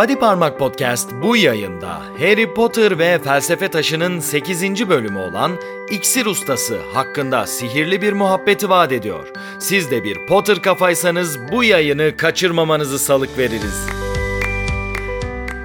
Body Parmak Podcast bu yayında Harry Potter ve Felsefe Taşı'nın 8. bölümü olan İksir Ustası hakkında sihirli bir muhabbeti vaat ediyor. Siz de bir Potter kafaysanız bu yayını kaçırmamanızı salık veririz.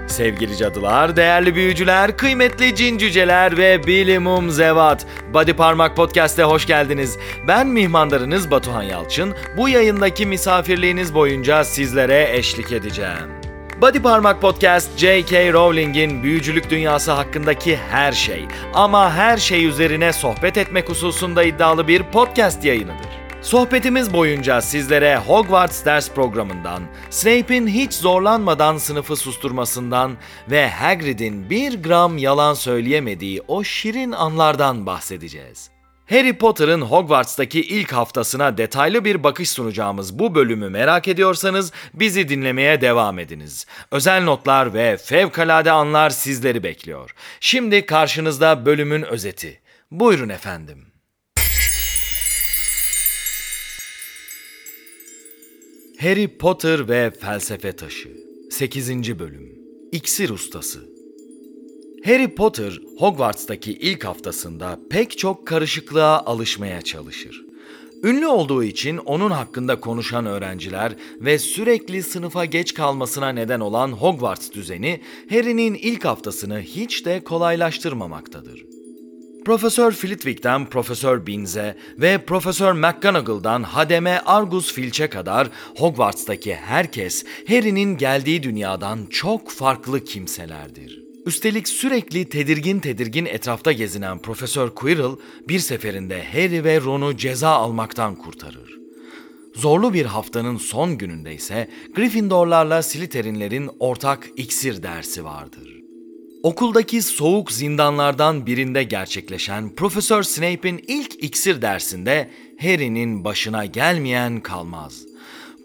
Sevgili cadılar, değerli büyücüler, kıymetli cin cüceler ve bilimum zevat. Body Parmak Podcast'e hoş geldiniz. Ben mihmandarınız Batuhan Yalçın. Bu yayındaki misafirliğiniz boyunca sizlere eşlik edeceğim. Body Parmak Podcast, J.K. Rowling'in büyücülük dünyası hakkındaki her şey ama her şey üzerine sohbet etmek hususunda iddialı bir podcast yayınıdır. Sohbetimiz boyunca sizlere Hogwarts ders programından, Snape'in hiç zorlanmadan sınıfı susturmasından ve Hagrid'in bir gram yalan söyleyemediği o şirin anlardan bahsedeceğiz. Harry Potter'ın Hogwarts'taki ilk haftasına detaylı bir bakış sunacağımız bu bölümü merak ediyorsanız bizi dinlemeye devam ediniz. Özel notlar ve fevkalade anlar sizleri bekliyor. Şimdi karşınızda bölümün özeti. Buyurun efendim. Harry Potter ve Felsefe Taşı 8. Bölüm İksir Ustası Harry Potter, Hogwarts'taki ilk haftasında pek çok karışıklığa alışmaya çalışır. Ünlü olduğu için onun hakkında konuşan öğrenciler ve sürekli sınıfa geç kalmasına neden olan Hogwarts düzeni Harry'nin ilk haftasını hiç de kolaylaştırmamaktadır. Profesör Flitwick'ten Profesör Binze ve Profesör McGonagall'dan Hademe Argus Filch'e kadar Hogwarts'taki herkes Harry'nin geldiği dünyadan çok farklı kimselerdir. Üstelik sürekli tedirgin tedirgin etrafta gezinen Profesör Quirrell bir seferinde Harry ve Ron'u ceza almaktan kurtarır. Zorlu bir haftanın son gününde ise Gryffindorlarla Slytherinlerin ortak iksir dersi vardır. Okuldaki soğuk zindanlardan birinde gerçekleşen Profesör Snape'in ilk iksir dersinde Harry'nin başına gelmeyen kalmaz.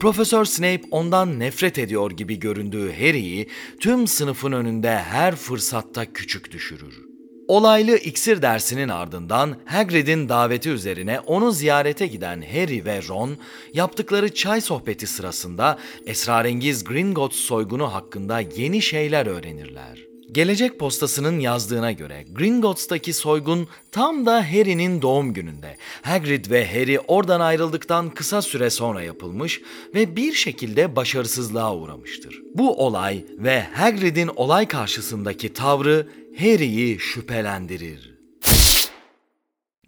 Profesör Snape ondan nefret ediyor gibi göründüğü Harry'i tüm sınıfın önünde her fırsatta küçük düşürür. Olaylı iksir dersinin ardından Hagrid'in daveti üzerine onu ziyarete giden Harry ve Ron yaptıkları çay sohbeti sırasında esrarengiz Gringotts soygunu hakkında yeni şeyler öğrenirler. Gelecek postasının yazdığına göre Gringotts'taki soygun tam da Harry'nin doğum gününde. Hagrid ve Harry oradan ayrıldıktan kısa süre sonra yapılmış ve bir şekilde başarısızlığa uğramıştır. Bu olay ve Hagrid'in olay karşısındaki tavrı Harry'i şüphelendirir.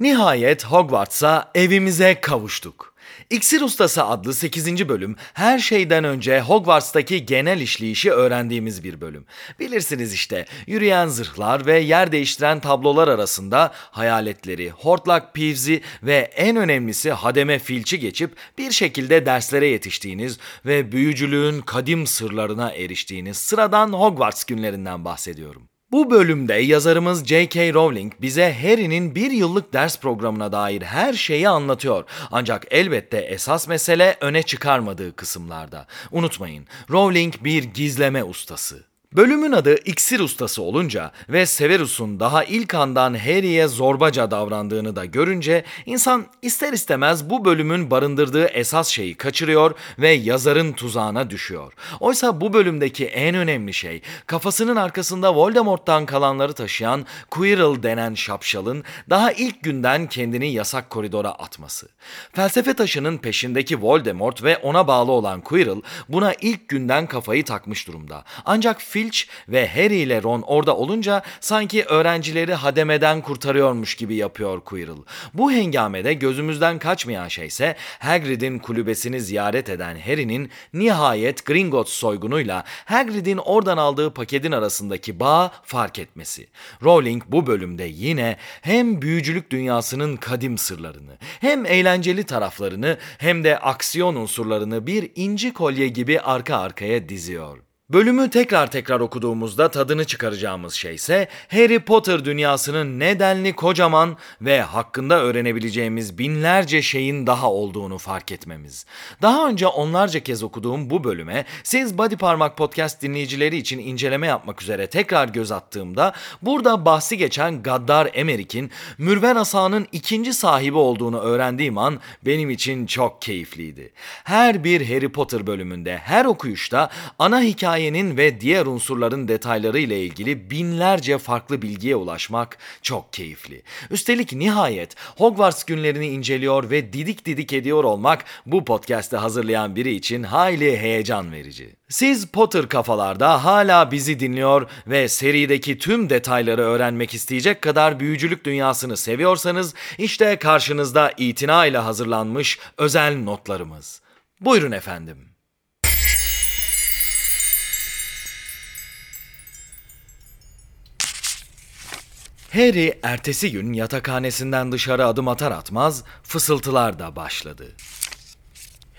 Nihayet Hogwarts'a evimize kavuştuk. İksir Ustası adlı 8. bölüm her şeyden önce Hogwarts'taki genel işleyişi öğrendiğimiz bir bölüm. Bilirsiniz işte yürüyen zırhlar ve yer değiştiren tablolar arasında hayaletleri, Hortlak Peeves'i ve en önemlisi Hademe Filch'i geçip bir şekilde derslere yetiştiğiniz ve büyücülüğün kadim sırlarına eriştiğiniz sıradan Hogwarts günlerinden bahsediyorum. Bu bölümde yazarımız J.K. Rowling bize Harry'nin bir yıllık ders programına dair her şeyi anlatıyor. Ancak elbette esas mesele öne çıkarmadığı kısımlarda. Unutmayın, Rowling bir gizleme ustası. Bölümün adı İksir Ustası olunca ve Severus'un daha ilk andan Harry'e zorbaca davrandığını da görünce insan ister istemez bu bölümün barındırdığı esas şeyi kaçırıyor ve yazarın tuzağına düşüyor. Oysa bu bölümdeki en önemli şey kafasının arkasında Voldemort'tan kalanları taşıyan Quirrell denen şapşalın daha ilk günden kendini yasak koridora atması. Felsefe taşının peşindeki Voldemort ve ona bağlı olan Quirrell buna ilk günden kafayı takmış durumda. Ancak Filch ve Harry ile Ron orada olunca sanki öğrencileri hademeden kurtarıyormuş gibi yapıyor Quirrell. Bu hengamede gözümüzden kaçmayan şey ise Hagrid'in kulübesini ziyaret eden Harry'nin nihayet Gringotts soygunuyla Hagrid'in oradan aldığı paketin arasındaki bağı fark etmesi. Rowling bu bölümde yine hem büyücülük dünyasının kadim sırlarını, hem eğlenceli taraflarını hem de aksiyon unsurlarını bir inci kolye gibi arka arkaya diziyor. Bölümü tekrar tekrar okuduğumuzda tadını çıkaracağımız şey ise Harry Potter dünyasının nedenli kocaman ve hakkında öğrenebileceğimiz binlerce şeyin daha olduğunu fark etmemiz. Daha önce onlarca kez okuduğum bu bölüme siz Body Parmak Podcast dinleyicileri için inceleme yapmak üzere tekrar göz attığımda burada bahsi geçen Gaddar Emerik'in Mürven Asa'nın ikinci sahibi olduğunu öğrendiğim an benim için çok keyifliydi. Her bir Harry Potter bölümünde her okuyuşta ana hikaye hikayenin ve diğer unsurların detayları ile ilgili binlerce farklı bilgiye ulaşmak çok keyifli. Üstelik nihayet Hogwarts günlerini inceliyor ve didik didik ediyor olmak bu podcast'ı hazırlayan biri için hayli heyecan verici. Siz Potter kafalarda hala bizi dinliyor ve serideki tüm detayları öğrenmek isteyecek kadar büyücülük dünyasını seviyorsanız işte karşınızda itina ile hazırlanmış özel notlarımız. Buyurun efendim. Harry ertesi gün yatakhanesinden dışarı adım atar atmaz fısıltılar da başladı.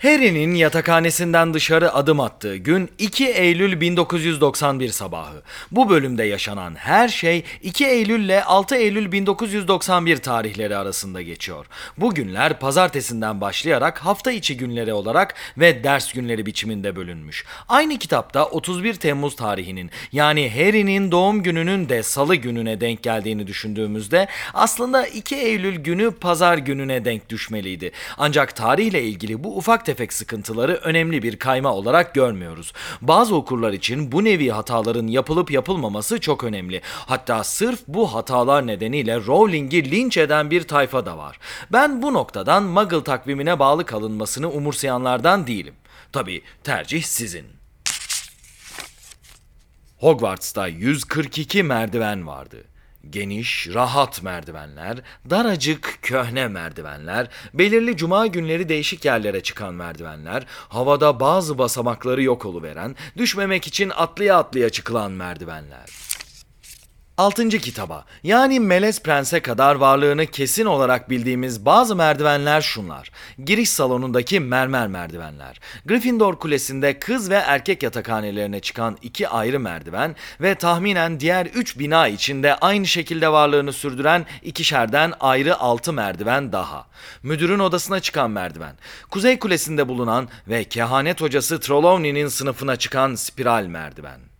Harry'nin yatakhanesinden dışarı adım attığı gün 2 Eylül 1991 sabahı. Bu bölümde yaşanan her şey 2 Eylül ile 6 Eylül 1991 tarihleri arasında geçiyor. Bu günler pazartesinden başlayarak hafta içi günleri olarak ve ders günleri biçiminde bölünmüş. Aynı kitapta 31 Temmuz tarihinin yani Harry'nin doğum gününün de salı gününe denk geldiğini düşündüğümüzde aslında 2 Eylül günü pazar gününe denk düşmeliydi. Ancak tarihle ilgili bu ufak tefek sıkıntıları önemli bir kayma olarak görmüyoruz. Bazı okurlar için bu nevi hataların yapılıp yapılmaması çok önemli. Hatta sırf bu hatalar nedeniyle Rowling'i linç eden bir tayfa da var. Ben bu noktadan Muggle takvimine bağlı kalınmasını umursayanlardan değilim. Tabi tercih sizin. Hogwarts'ta 142 merdiven vardı. Geniş, rahat merdivenler, daracık, köhne merdivenler, belirli cuma günleri değişik yerlere çıkan merdivenler, havada bazı basamakları yok oluveren, düşmemek için atlıya atlıya çıkılan merdivenler. Altıncı kitaba yani Melez Prens'e kadar varlığını kesin olarak bildiğimiz bazı merdivenler şunlar. Giriş salonundaki mermer merdivenler. Gryffindor Kulesi'nde kız ve erkek yatakhanelerine çıkan iki ayrı merdiven ve tahminen diğer üç bina içinde aynı şekilde varlığını sürdüren ikişerden ayrı altı merdiven daha. Müdürün odasına çıkan merdiven. Kuzey Kulesi'nde bulunan ve kehanet hocası Trelawney'nin sınıfına çıkan spiral merdiven.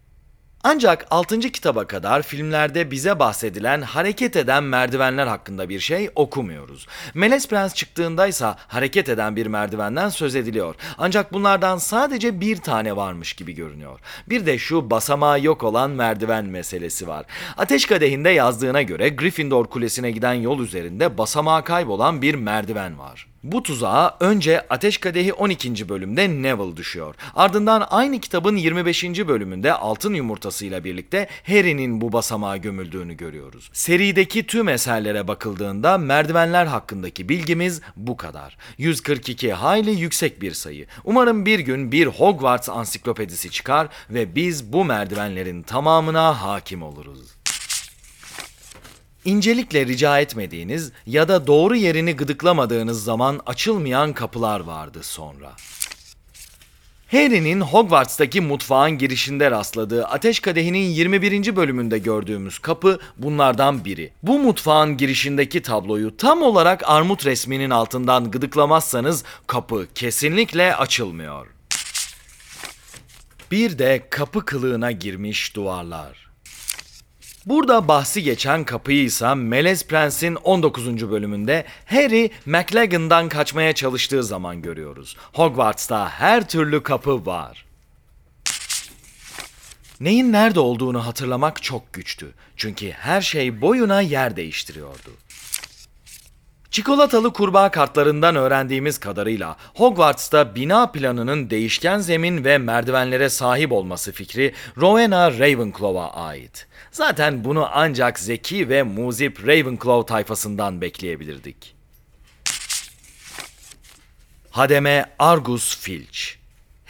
Ancak 6. kitaba kadar filmlerde bize bahsedilen hareket eden merdivenler hakkında bir şey okumuyoruz. Melez Prens çıktığındaysa hareket eden bir merdivenden söz ediliyor. Ancak bunlardan sadece bir tane varmış gibi görünüyor. Bir de şu basamağı yok olan merdiven meselesi var. Ateş Kadehi'nde yazdığına göre Gryffindor Kulesi'ne giden yol üzerinde basamağı kaybolan bir merdiven var. Bu tuzağa önce Ateş Kadehi 12. bölümde Neville düşüyor. Ardından aynı kitabın 25. bölümünde altın yumurtasıyla birlikte Harry'nin bu basamağa gömüldüğünü görüyoruz. Serideki tüm eserlere bakıldığında merdivenler hakkındaki bilgimiz bu kadar. 142 hayli yüksek bir sayı. Umarım bir gün bir Hogwarts ansiklopedisi çıkar ve biz bu merdivenlerin tamamına hakim oluruz. İncelikle rica etmediğiniz ya da doğru yerini gıdıklamadığınız zaman açılmayan kapılar vardı sonra. Harry'nin Hogwarts'taki mutfağın girişinde rastladığı Ateş Kadehi'nin 21. bölümünde gördüğümüz kapı bunlardan biri. Bu mutfağın girişindeki tabloyu tam olarak armut resminin altından gıdıklamazsanız kapı kesinlikle açılmıyor. Bir de kapı kılığına girmiş duvarlar. Burada bahsi geçen kapıyı ise Melez Prens'in 19. bölümünde Harry McLagan'dan kaçmaya çalıştığı zaman görüyoruz. Hogwarts'ta her türlü kapı var. Neyin nerede olduğunu hatırlamak çok güçtü. Çünkü her şey boyuna yer değiştiriyordu. Çikolatalı kurbağa kartlarından öğrendiğimiz kadarıyla Hogwarts'ta bina planının değişken zemin ve merdivenlere sahip olması fikri Rowena Ravenclaw'a ait. Zaten bunu ancak zeki ve muzip Ravenclaw tayfasından bekleyebilirdik. Hademe Argus Filch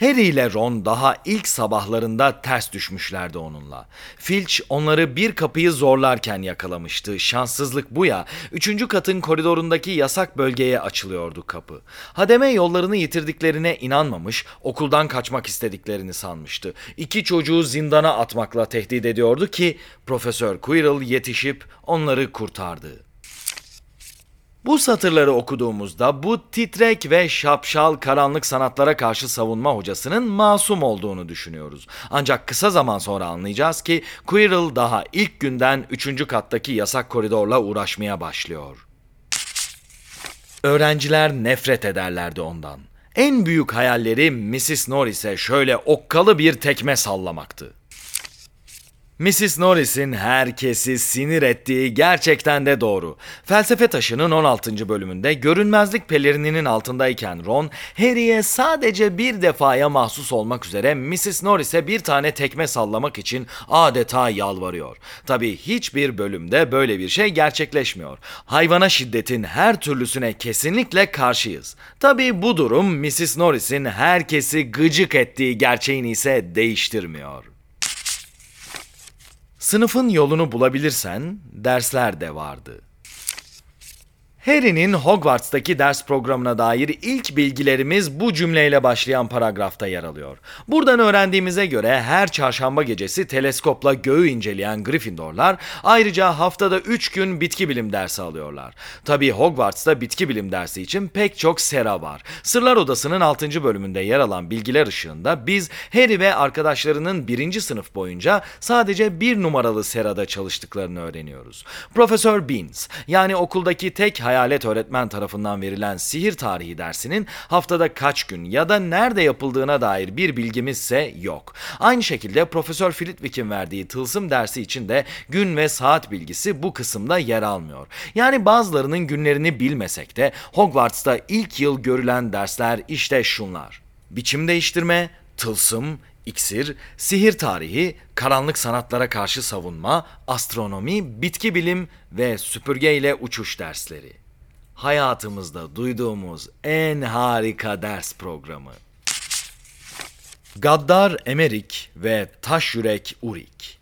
Harry ile Ron daha ilk sabahlarında ters düşmüşlerdi onunla. Filch onları bir kapıyı zorlarken yakalamıştı. Şanssızlık bu ya. Üçüncü katın koridorundaki yasak bölgeye açılıyordu kapı. Hademe yollarını yitirdiklerine inanmamış, okuldan kaçmak istediklerini sanmıştı. İki çocuğu zindana atmakla tehdit ediyordu ki Profesör Quirrell yetişip onları kurtardı. Bu satırları okuduğumuzda bu titrek ve şapşal karanlık sanatlara karşı savunma hocasının masum olduğunu düşünüyoruz. Ancak kısa zaman sonra anlayacağız ki Quirrell daha ilk günden 3. kattaki yasak koridorla uğraşmaya başlıyor. Öğrenciler nefret ederlerdi ondan. En büyük hayalleri Mrs. Norris'e şöyle okkalı bir tekme sallamaktı. Mrs. Norris'in herkesi sinir ettiği gerçekten de doğru. Felsefe Taşı'nın 16. bölümünde görünmezlik pelerininin altındayken Ron, Harry'e sadece bir defaya mahsus olmak üzere Mrs. Norris'e bir tane tekme sallamak için adeta yalvarıyor. Tabi hiçbir bölümde böyle bir şey gerçekleşmiyor. Hayvana şiddetin her türlüsüne kesinlikle karşıyız. Tabi bu durum Mrs. Norris'in herkesi gıcık ettiği gerçeğini ise değiştirmiyor. Sınıfın yolunu bulabilirsen dersler de vardı. Harry'nin Hogwarts'taki ders programına dair ilk bilgilerimiz bu cümleyle başlayan paragrafta yer alıyor. Buradan öğrendiğimize göre her çarşamba gecesi teleskopla göğü inceleyen Gryffindorlar ayrıca haftada 3 gün bitki bilim dersi alıyorlar. Tabi Hogwarts'ta bitki bilim dersi için pek çok sera var. Sırlar Odası'nın 6. bölümünde yer alan bilgiler ışığında biz Harry ve arkadaşlarının 1. sınıf boyunca sadece bir numaralı serada çalıştıklarını öğreniyoruz. Profesör Beans yani okuldaki tek hayalet öğretmen tarafından verilen sihir tarihi dersinin haftada kaç gün ya da nerede yapıldığına dair bir bilgimizse yok. Aynı şekilde Profesör Flitwick'in verdiği tılsım dersi için de gün ve saat bilgisi bu kısımda yer almıyor. Yani bazılarının günlerini bilmesek de Hogwarts'ta ilk yıl görülen dersler işte şunlar. Biçim değiştirme, tılsım, İksir, sihir tarihi, karanlık sanatlara karşı savunma, astronomi, bitki bilim ve süpürge ile uçuş dersleri hayatımızda duyduğumuz en harika ders programı. Gaddar Emerik ve Taş Yürek Urik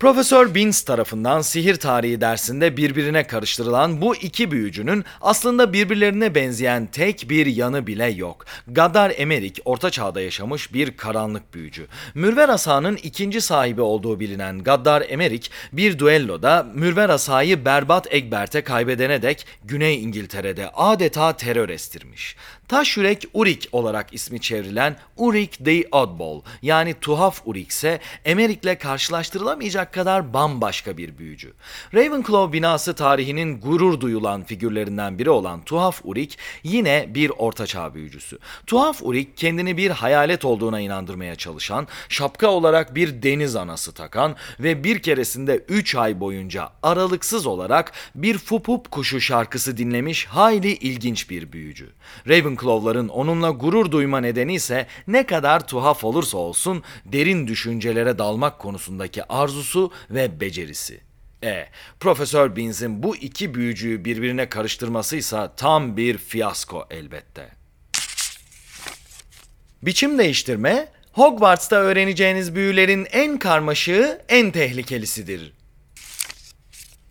Profesör Binz tarafından sihir tarihi dersinde birbirine karıştırılan bu iki büyücünün aslında birbirlerine benzeyen tek bir yanı bile yok. Gaddar Emerik orta çağda yaşamış bir karanlık büyücü. Mürver Asa'nın ikinci sahibi olduğu bilinen Gaddar Emerik bir duelloda Mürver Asa'yı berbat Egbert'e kaybedene dek Güney İngiltere'de adeta terör estirmiş. Taş Yürek Urik olarak ismi çevrilen Urik the Oddball yani tuhaf Urik ise Emerik'le karşılaştırılamayacak kadar bambaşka bir büyücü. Ravenclaw binası tarihinin gurur duyulan figürlerinden biri olan Tuhaf Urik yine bir ortaçağ büyücüsü. Tuhaf Urik kendini bir hayalet olduğuna inandırmaya çalışan, şapka olarak bir deniz anası takan ve bir keresinde 3 ay boyunca aralıksız olarak bir fupup kuşu şarkısı dinlemiş hayli ilginç bir büyücü. Ravenclaw Ravenclaw'ların onunla gurur duyma nedeni ise ne kadar tuhaf olursa olsun derin düşüncelere dalmak konusundaki arzusu ve becerisi. E, Profesör Binz'in bu iki büyücüyü birbirine karıştırmasıysa tam bir fiyasko elbette. Biçim değiştirme, Hogwarts'ta öğreneceğiniz büyülerin en karmaşığı, en tehlikelisidir.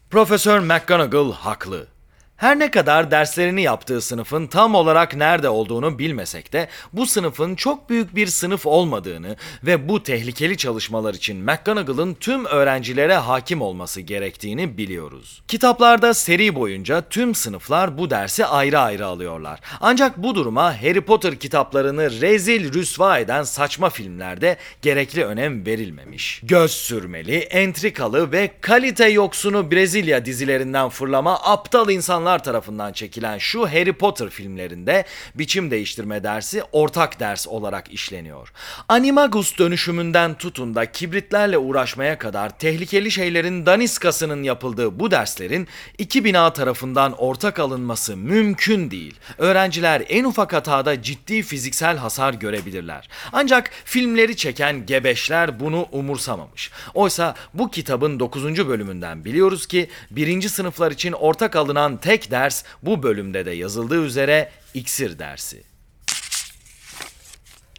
Profesör McGonagall haklı. Her ne kadar derslerini yaptığı sınıfın tam olarak nerede olduğunu bilmesek de bu sınıfın çok büyük bir sınıf olmadığını ve bu tehlikeli çalışmalar için McGonagall'ın tüm öğrencilere hakim olması gerektiğini biliyoruz. Kitaplarda seri boyunca tüm sınıflar bu dersi ayrı ayrı alıyorlar. Ancak bu duruma Harry Potter kitaplarını rezil rüsva eden saçma filmlerde gerekli önem verilmemiş. Göz sürmeli, entrikalı ve kalite yoksunu Brezilya dizilerinden fırlama aptal insanlar insanlar tarafından çekilen şu Harry Potter filmlerinde biçim değiştirme dersi ortak ders olarak işleniyor. Animagus dönüşümünden tutun da kibritlerle uğraşmaya kadar tehlikeli şeylerin daniskasının yapıldığı bu derslerin iki bina tarafından ortak alınması mümkün değil. Öğrenciler en ufak hatada ciddi fiziksel hasar görebilirler. Ancak filmleri çeken gebeşler bunu umursamamış. Oysa bu kitabın 9. bölümünden biliyoruz ki birinci sınıflar için ortak alınan tek tek ders bu bölümde de yazıldığı üzere iksir dersi.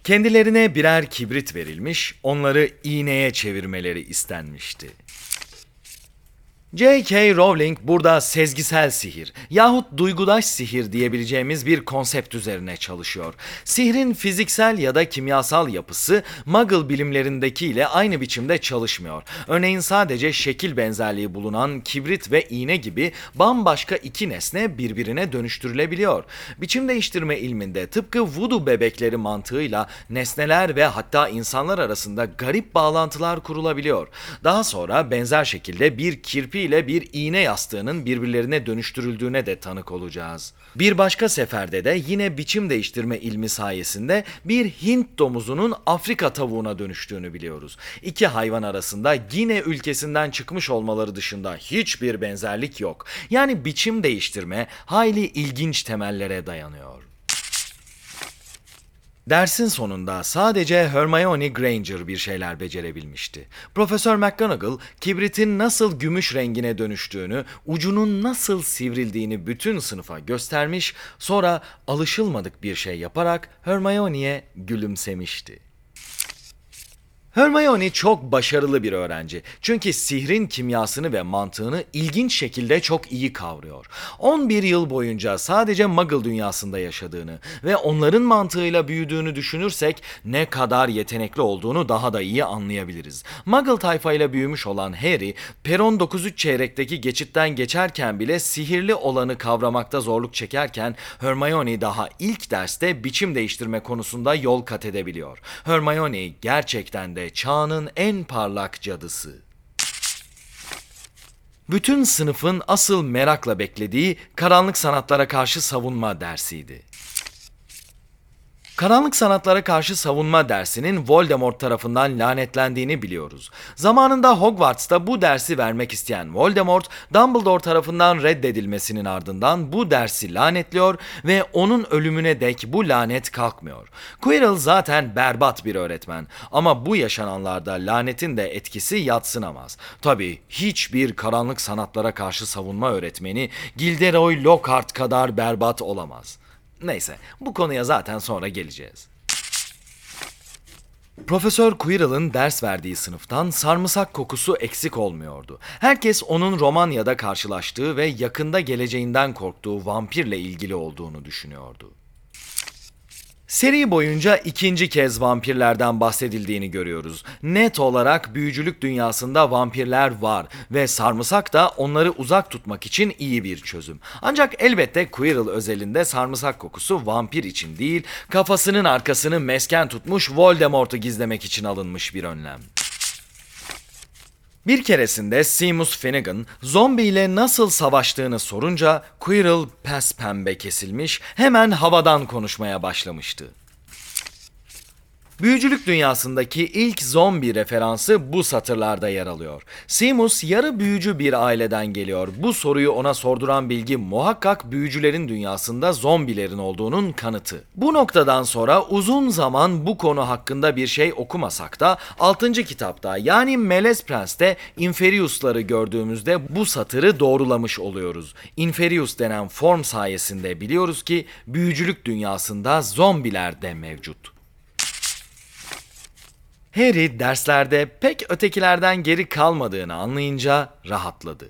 Kendilerine birer kibrit verilmiş, onları iğneye çevirmeleri istenmişti. J.K. Rowling burada sezgisel sihir yahut duygudaş sihir diyebileceğimiz bir konsept üzerine çalışıyor. Sihrin fiziksel ya da kimyasal yapısı Muggle bilimlerindeki ile aynı biçimde çalışmıyor. Örneğin sadece şekil benzerliği bulunan kibrit ve iğne gibi bambaşka iki nesne birbirine dönüştürülebiliyor. Biçim değiştirme ilminde tıpkı voodoo bebekleri mantığıyla nesneler ve hatta insanlar arasında garip bağlantılar kurulabiliyor. Daha sonra benzer şekilde bir kirpi etkisiyle bir iğne yastığının birbirlerine dönüştürüldüğüne de tanık olacağız. Bir başka seferde de yine biçim değiştirme ilmi sayesinde bir Hint domuzunun Afrika tavuğuna dönüştüğünü biliyoruz. İki hayvan arasında Gine ülkesinden çıkmış olmaları dışında hiçbir benzerlik yok. Yani biçim değiştirme hayli ilginç temellere dayanıyor. Dersin sonunda sadece Hermione Granger bir şeyler becerebilmişti. Profesör McGonagall, kibritin nasıl gümüş rengine dönüştüğünü, ucunun nasıl sivrildiğini bütün sınıfa göstermiş, sonra alışılmadık bir şey yaparak Hermione'ye gülümsemişti. Hermione çok başarılı bir öğrenci. Çünkü sihrin kimyasını ve mantığını ilginç şekilde çok iyi kavruyor. 11 yıl boyunca sadece Muggle dünyasında yaşadığını ve onların mantığıyla büyüdüğünü düşünürsek ne kadar yetenekli olduğunu daha da iyi anlayabiliriz. Muggle tayfayla büyümüş olan Harry, Peron 93 çeyrekteki geçitten geçerken bile sihirli olanı kavramakta zorluk çekerken Hermione daha ilk derste biçim değiştirme konusunda yol kat edebiliyor. Hermione gerçekten de çağının en parlak cadısı. Bütün sınıfın asıl merakla beklediği karanlık sanatlara karşı savunma dersiydi. Karanlık sanatlara karşı savunma dersinin Voldemort tarafından lanetlendiğini biliyoruz. Zamanında Hogwarts'ta bu dersi vermek isteyen Voldemort, Dumbledore tarafından reddedilmesinin ardından bu dersi lanetliyor ve onun ölümüne dek bu lanet kalkmıyor. Quirrell zaten berbat bir öğretmen ama bu yaşananlarda lanetin de etkisi yatsınamaz. Tabi hiçbir karanlık sanatlara karşı savunma öğretmeni Gilderoy Lockhart kadar berbat olamaz.'' Neyse bu konuya zaten sonra geleceğiz. Profesör Quirrell'ın ders verdiği sınıftan sarımsak kokusu eksik olmuyordu. Herkes onun Romanya'da karşılaştığı ve yakında geleceğinden korktuğu vampirle ilgili olduğunu düşünüyordu. Seri boyunca ikinci kez vampirlerden bahsedildiğini görüyoruz. Net olarak büyücülük dünyasında vampirler var ve sarımsak da onları uzak tutmak için iyi bir çözüm. Ancak elbette Quirrell özelinde sarımsak kokusu vampir için değil, kafasının arkasını mesken tutmuş Voldemort'u gizlemek için alınmış bir önlem. Bir keresinde Seamus Finnegan zombi ile nasıl savaştığını sorunca Quirrell pes pembe kesilmiş hemen havadan konuşmaya başlamıştı. Büyücülük dünyasındaki ilk zombi referansı bu satırlarda yer alıyor. Seamus yarı büyücü bir aileden geliyor. Bu soruyu ona sorduran bilgi muhakkak büyücülerin dünyasında zombilerin olduğunun kanıtı. Bu noktadan sonra uzun zaman bu konu hakkında bir şey okumasak da 6. kitapta yani Melez Prens'te Inferius'ları gördüğümüzde bu satırı doğrulamış oluyoruz. Inferius denen form sayesinde biliyoruz ki büyücülük dünyasında zombiler de mevcut. Harry derslerde pek ötekilerden geri kalmadığını anlayınca rahatladı.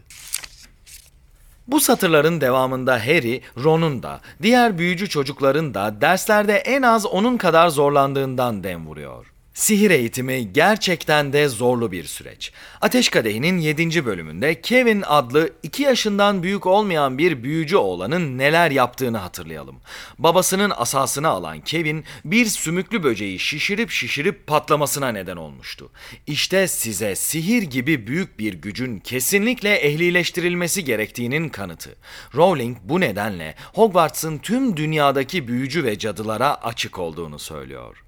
Bu satırların devamında Harry, Ron'un da, diğer büyücü çocukların da derslerde en az onun kadar zorlandığından dem vuruyor. Sihir eğitimi gerçekten de zorlu bir süreç. Ateş Kadehi'nin 7. bölümünde Kevin adlı 2 yaşından büyük olmayan bir büyücü oğlanın neler yaptığını hatırlayalım. Babasının asasını alan Kevin bir sümüklü böceği şişirip şişirip patlamasına neden olmuştu. İşte size sihir gibi büyük bir gücün kesinlikle ehlileştirilmesi gerektiğinin kanıtı. Rowling bu nedenle Hogwarts'ın tüm dünyadaki büyücü ve cadılara açık olduğunu söylüyor.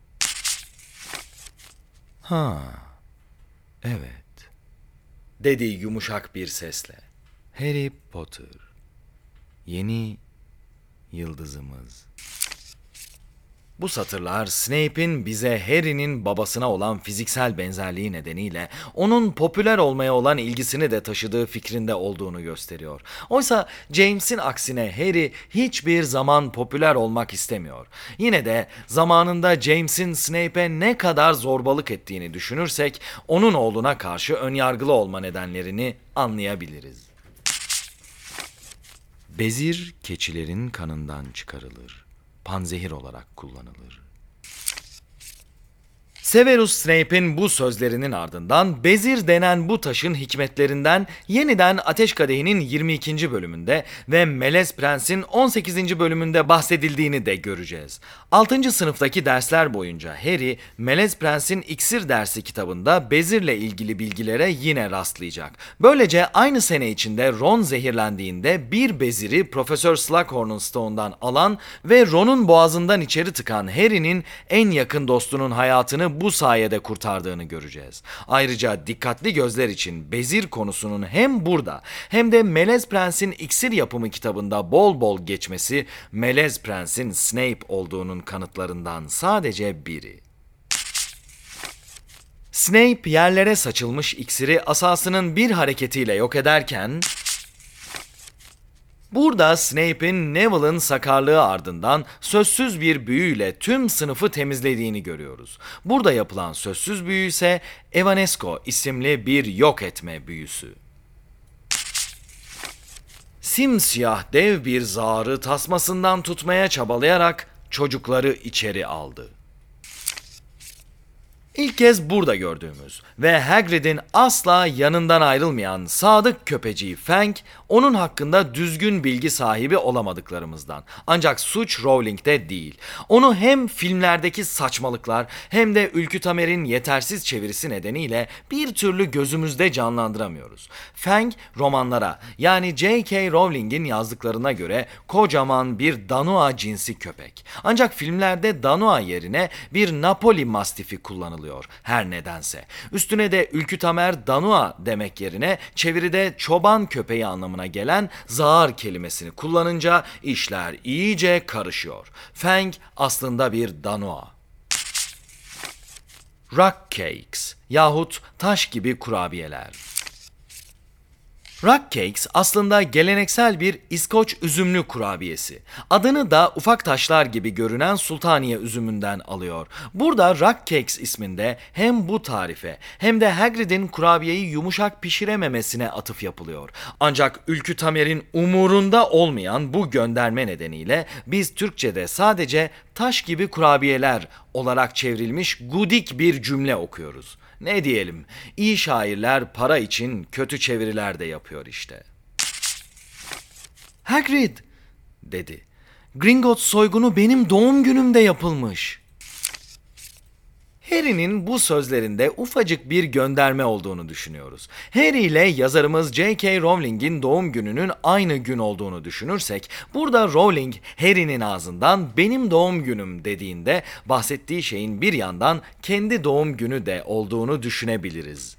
Ha, evet, dedi yumuşak bir sesle. Harry Potter, yeni yıldızımız. Bu satırlar Snape'in bize Harry'nin babasına olan fiziksel benzerliği nedeniyle onun popüler olmaya olan ilgisini de taşıdığı fikrinde olduğunu gösteriyor. Oysa James'in aksine Harry hiçbir zaman popüler olmak istemiyor. Yine de zamanında James'in Snape'e ne kadar zorbalık ettiğini düşünürsek onun oğluna karşı önyargılı olma nedenlerini anlayabiliriz. Bezir keçilerin kanından çıkarılır panzehir olarak kullanılır. Severus Snape'in bu sözlerinin ardından Bezir denen bu taşın hikmetlerinden yeniden Ateş Kadehi'nin 22. bölümünde ve Melez Prens'in 18. bölümünde bahsedildiğini de göreceğiz. 6. sınıftaki dersler boyunca Harry, Melez Prens'in İksir dersi kitabında Bezir'le ilgili bilgilere yine rastlayacak. Böylece aynı sene içinde Ron zehirlendiğinde bir Bezir'i Profesör Slughorn'un Stone'dan alan ve Ron'un boğazından içeri tıkan Harry'nin en yakın dostunun hayatını bu sayede kurtardığını göreceğiz. Ayrıca dikkatli gözler için bezir konusunun hem burada hem de Melez Prens'in iksir yapımı kitabında bol bol geçmesi Melez Prens'in Snape olduğunun kanıtlarından sadece biri. Snape yerlere saçılmış iksiri asasının bir hareketiyle yok ederken Burada Snape'in Neville'ın sakarlığı ardından sözsüz bir büyüyle tüm sınıfı temizlediğini görüyoruz. Burada yapılan sözsüz büyü ise Evanesco isimli bir yok etme büyüsü. Simsiyah dev bir zarı tasmasından tutmaya çabalayarak çocukları içeri aldı. İlk kez burada gördüğümüz ve Hagrid'in asla yanından ayrılmayan sadık köpeciği Fang, onun hakkında düzgün bilgi sahibi olamadıklarımızdan. Ancak suç Rowling'de değil. Onu hem filmlerdeki saçmalıklar hem de Ülkü Tamer'in yetersiz çevirisi nedeniyle bir türlü gözümüzde canlandıramıyoruz. Fang romanlara yani J.K. Rowling'in yazdıklarına göre kocaman bir Danua cinsi köpek. Ancak filmlerde Danua yerine bir Napoli Mastifi kullanılıyor oluyor her nedense. Üstüne de Ülkü Tamer Danua demek yerine çeviride çoban köpeği anlamına gelen zağar kelimesini kullanınca işler iyice karışıyor. Feng aslında bir Danua. Rock cakes yahut taş gibi kurabiyeler. Rock Cakes aslında geleneksel bir İskoç üzümlü kurabiyesi. Adını da ufak taşlar gibi görünen sultaniye üzümünden alıyor. Burada Rock Cakes isminde hem bu tarife hem de Hagrid'in kurabiyeyi yumuşak pişirememesine atıf yapılıyor. Ancak Ülkü Tamer'in umurunda olmayan bu gönderme nedeniyle biz Türkçe'de sadece taş gibi kurabiyeler olarak çevrilmiş gudik bir cümle okuyoruz. Ne diyelim, iyi şairler para için kötü çeviriler de yapıyor işte. Hagrid, dedi. Gringotts soygunu benim doğum günümde yapılmış. Harry'nin bu sözlerinde ufacık bir gönderme olduğunu düşünüyoruz. Harry ile yazarımız J.K. Rowling'in doğum gününün aynı gün olduğunu düşünürsek, burada Rowling Harry'nin ağzından benim doğum günüm dediğinde bahsettiği şeyin bir yandan kendi doğum günü de olduğunu düşünebiliriz.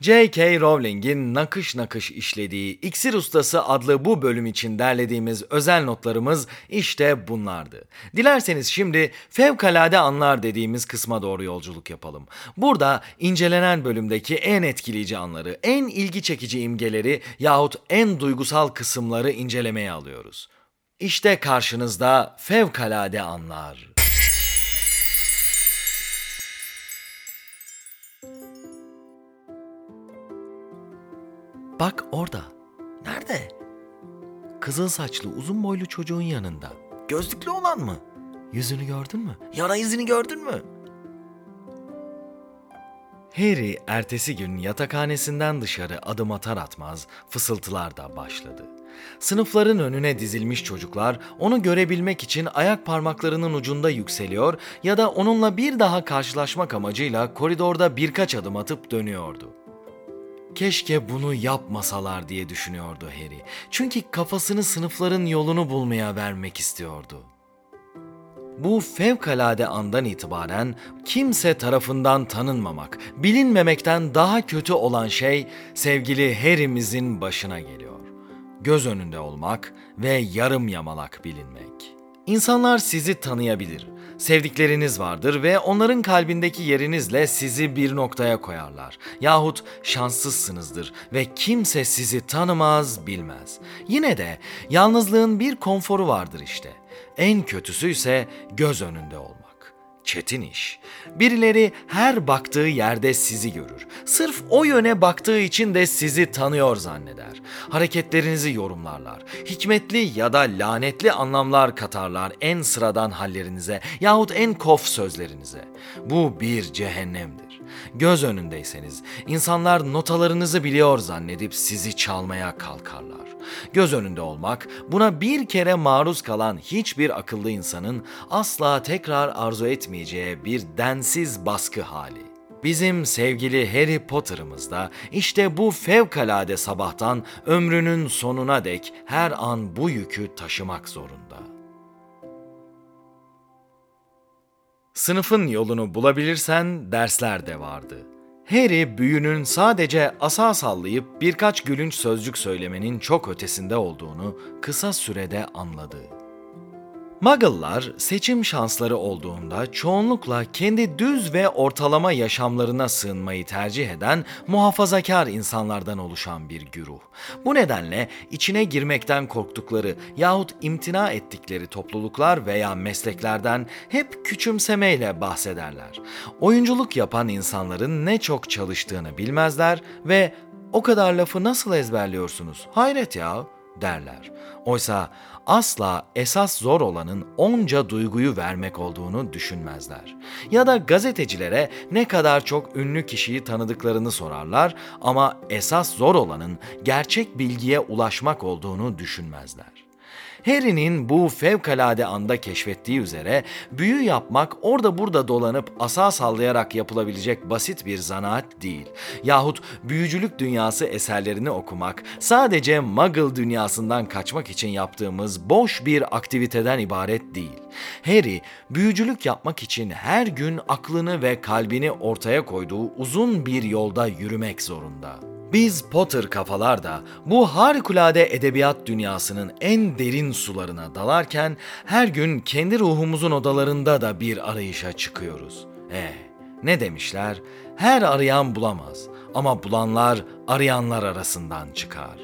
J.K. Rowling'in nakış nakış işlediği İksir Ustası adlı bu bölüm için derlediğimiz özel notlarımız işte bunlardı. Dilerseniz şimdi fevkalade anlar dediğimiz kısma doğru yolculuk yapalım. Burada incelenen bölümdeki en etkileyici anları, en ilgi çekici imgeleri yahut en duygusal kısımları incelemeye alıyoruz. İşte karşınızda fevkalade anlar. Bak orada. Nerede? Kızıl saçlı uzun boylu çocuğun yanında. Gözlüklü olan mı? Yüzünü gördün mü? Yara izini gördün mü? Harry ertesi gün yatakhanesinden dışarı adım atar atmaz fısıltılar da başladı. Sınıfların önüne dizilmiş çocuklar onu görebilmek için ayak parmaklarının ucunda yükseliyor ya da onunla bir daha karşılaşmak amacıyla koridorda birkaç adım atıp dönüyordu. Keşke bunu yapmasalar diye düşünüyordu Harry. Çünkü kafasını sınıfların yolunu bulmaya vermek istiyordu. Bu fevkalade andan itibaren kimse tarafından tanınmamak, bilinmemekten daha kötü olan şey sevgili Harry'mizin başına geliyor. Göz önünde olmak ve yarım yamalak bilinmek. İnsanlar sizi tanıyabilir sevdikleriniz vardır ve onların kalbindeki yerinizle sizi bir noktaya koyarlar. Yahut şanssızsınızdır ve kimse sizi tanımaz, bilmez. Yine de yalnızlığın bir konforu vardır işte. En kötüsü ise göz önünde olmak. Çetin iş. Birileri her baktığı yerde sizi görür. Sırf o yöne baktığı için de sizi tanıyor zanneder. Hareketlerinizi yorumlarlar. Hikmetli ya da lanetli anlamlar katarlar en sıradan hallerinize yahut en kof sözlerinize. Bu bir cehennemdir. Göz önündeyseniz insanlar notalarınızı biliyor zannedip sizi çalmaya kalkarlar. Göz önünde olmak, buna bir kere maruz kalan hiçbir akıllı insanın asla tekrar arzu etmeyeceği bir densiz baskı hali. Bizim sevgili Harry Potter'ımız da işte bu fevkalade sabahtan ömrünün sonuna dek her an bu yükü taşımak zorunda. Sınıfın yolunu bulabilirsen dersler de vardı. Harry büyünün sadece asa sallayıp birkaç gülünç sözcük söylemenin çok ötesinde olduğunu kısa sürede anladı. Muggle'lar seçim şansları olduğunda çoğunlukla kendi düz ve ortalama yaşamlarına sığınmayı tercih eden muhafazakar insanlardan oluşan bir güruh. Bu nedenle içine girmekten korktukları yahut imtina ettikleri topluluklar veya mesleklerden hep küçümsemeyle bahsederler. Oyunculuk yapan insanların ne çok çalıştığını bilmezler ve o kadar lafı nasıl ezberliyorsunuz? Hayret ya derler. Oysa asla esas zor olanın onca duyguyu vermek olduğunu düşünmezler. Ya da gazetecilere ne kadar çok ünlü kişiyi tanıdıklarını sorarlar ama esas zor olanın gerçek bilgiye ulaşmak olduğunu düşünmezler. Harry'nin bu fevkalade anda keşfettiği üzere büyü yapmak orada burada dolanıp asa sallayarak yapılabilecek basit bir zanaat değil. Yahut büyücülük dünyası eserlerini okumak sadece muggle dünyasından kaçmak için yaptığımız boş bir aktiviteden ibaret değil. Harry, büyücülük yapmak için her gün aklını ve kalbini ortaya koyduğu uzun bir yolda yürümek zorunda. Biz Potter kafalar da bu harikulade edebiyat dünyasının en derin sularına dalarken her gün kendi ruhumuzun odalarında da bir arayışa çıkıyoruz. Eh, ne demişler? Her arayan bulamaz ama bulanlar arayanlar arasından çıkar.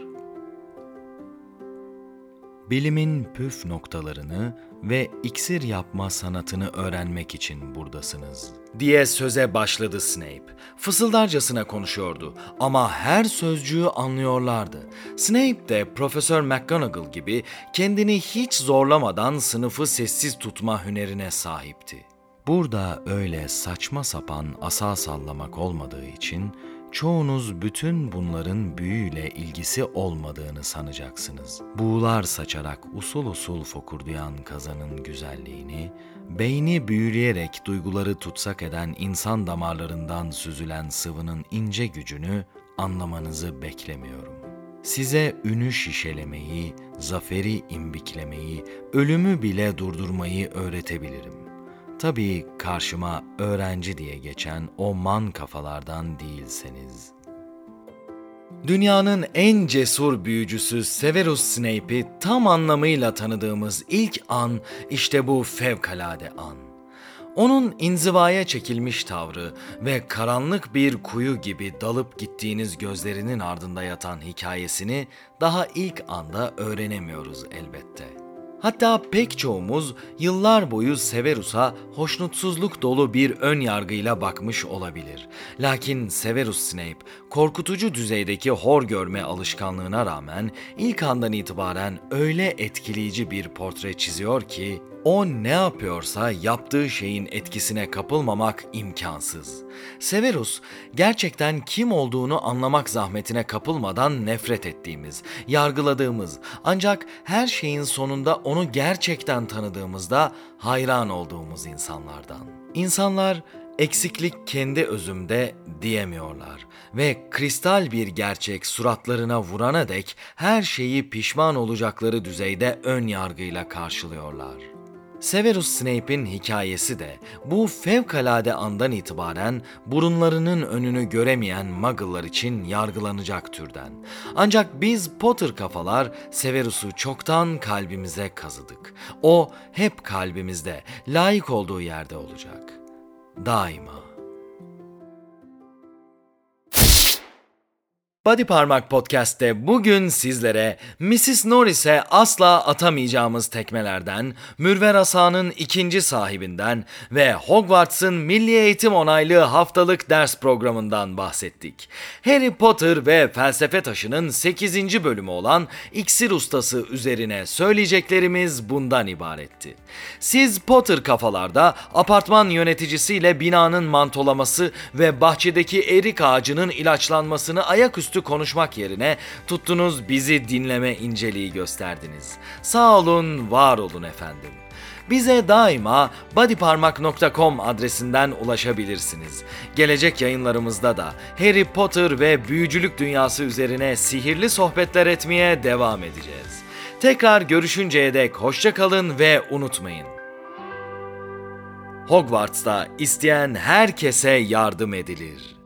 Bilimin püf noktalarını ve iksir yapma sanatını öğrenmek için buradasınız. Diye söze başladı Snape. Fısıldarcasına konuşuyordu ama her sözcüğü anlıyorlardı. Snape de Profesör McGonagall gibi kendini hiç zorlamadan sınıfı sessiz tutma hünerine sahipti. Burada öyle saçma sapan asa sallamak olmadığı için çoğunuz bütün bunların büyüyle ilgisi olmadığını sanacaksınız. Buğular saçarak usul usul fokurdayan kazanın güzelliğini, beyni büyüleyerek duyguları tutsak eden insan damarlarından süzülen sıvının ince gücünü anlamanızı beklemiyorum. Size ünü şişelemeyi, zaferi imbiklemeyi, ölümü bile durdurmayı öğretebilirim. Tabii karşıma öğrenci diye geçen o man kafalardan değilseniz. Dünyanın en cesur büyücüsü Severus Snape'i tam anlamıyla tanıdığımız ilk an işte bu fevkalade an. Onun inzivaya çekilmiş tavrı ve karanlık bir kuyu gibi dalıp gittiğiniz gözlerinin ardında yatan hikayesini daha ilk anda öğrenemiyoruz elbette. Hatta pek çoğumuz yıllar boyu Severus'a hoşnutsuzluk dolu bir ön yargıyla bakmış olabilir. Lakin Severus Snape korkutucu düzeydeki hor görme alışkanlığına rağmen ilk andan itibaren öyle etkileyici bir portre çiziyor ki o ne yapıyorsa yaptığı şeyin etkisine kapılmamak imkansız. Severus, gerçekten kim olduğunu anlamak zahmetine kapılmadan nefret ettiğimiz, yargıladığımız, ancak her şeyin sonunda onu gerçekten tanıdığımızda hayran olduğumuz insanlardan. İnsanlar eksiklik kendi özümde diyemiyorlar ve kristal bir gerçek suratlarına vurana dek her şeyi pişman olacakları düzeyde ön yargıyla karşılıyorlar. Severus Snape'in hikayesi de bu fevkalade andan itibaren burunlarının önünü göremeyen Muggle'lar için yargılanacak türden. Ancak biz Potter kafalar Severus'u çoktan kalbimize kazıdık. O hep kalbimizde, layık olduğu yerde olacak. Daima. Body Parmak Podcast'te bugün sizlere Mrs. Norris'e asla atamayacağımız tekmelerden, Mürver Asa'nın ikinci sahibinden ve Hogwarts'ın Milli Eğitim Onaylı haftalık ders programından bahsettik. Harry Potter ve Felsefe Taşı'nın 8. bölümü olan İksir Ustası üzerine söyleyeceklerimiz bundan ibaretti. Siz Potter kafalarda apartman yöneticisiyle binanın mantolaması ve bahçedeki erik ağacının ilaçlanmasını ayaküstü üstü konuşmak yerine tuttunuz bizi dinleme inceliği gösterdiniz. Sağ olun, var olun efendim. Bize daima bodyparmak.com adresinden ulaşabilirsiniz. Gelecek yayınlarımızda da Harry Potter ve büyücülük dünyası üzerine sihirli sohbetler etmeye devam edeceğiz. Tekrar görüşünceye dek hoşça kalın ve unutmayın. Hogwarts'ta isteyen herkese yardım edilir.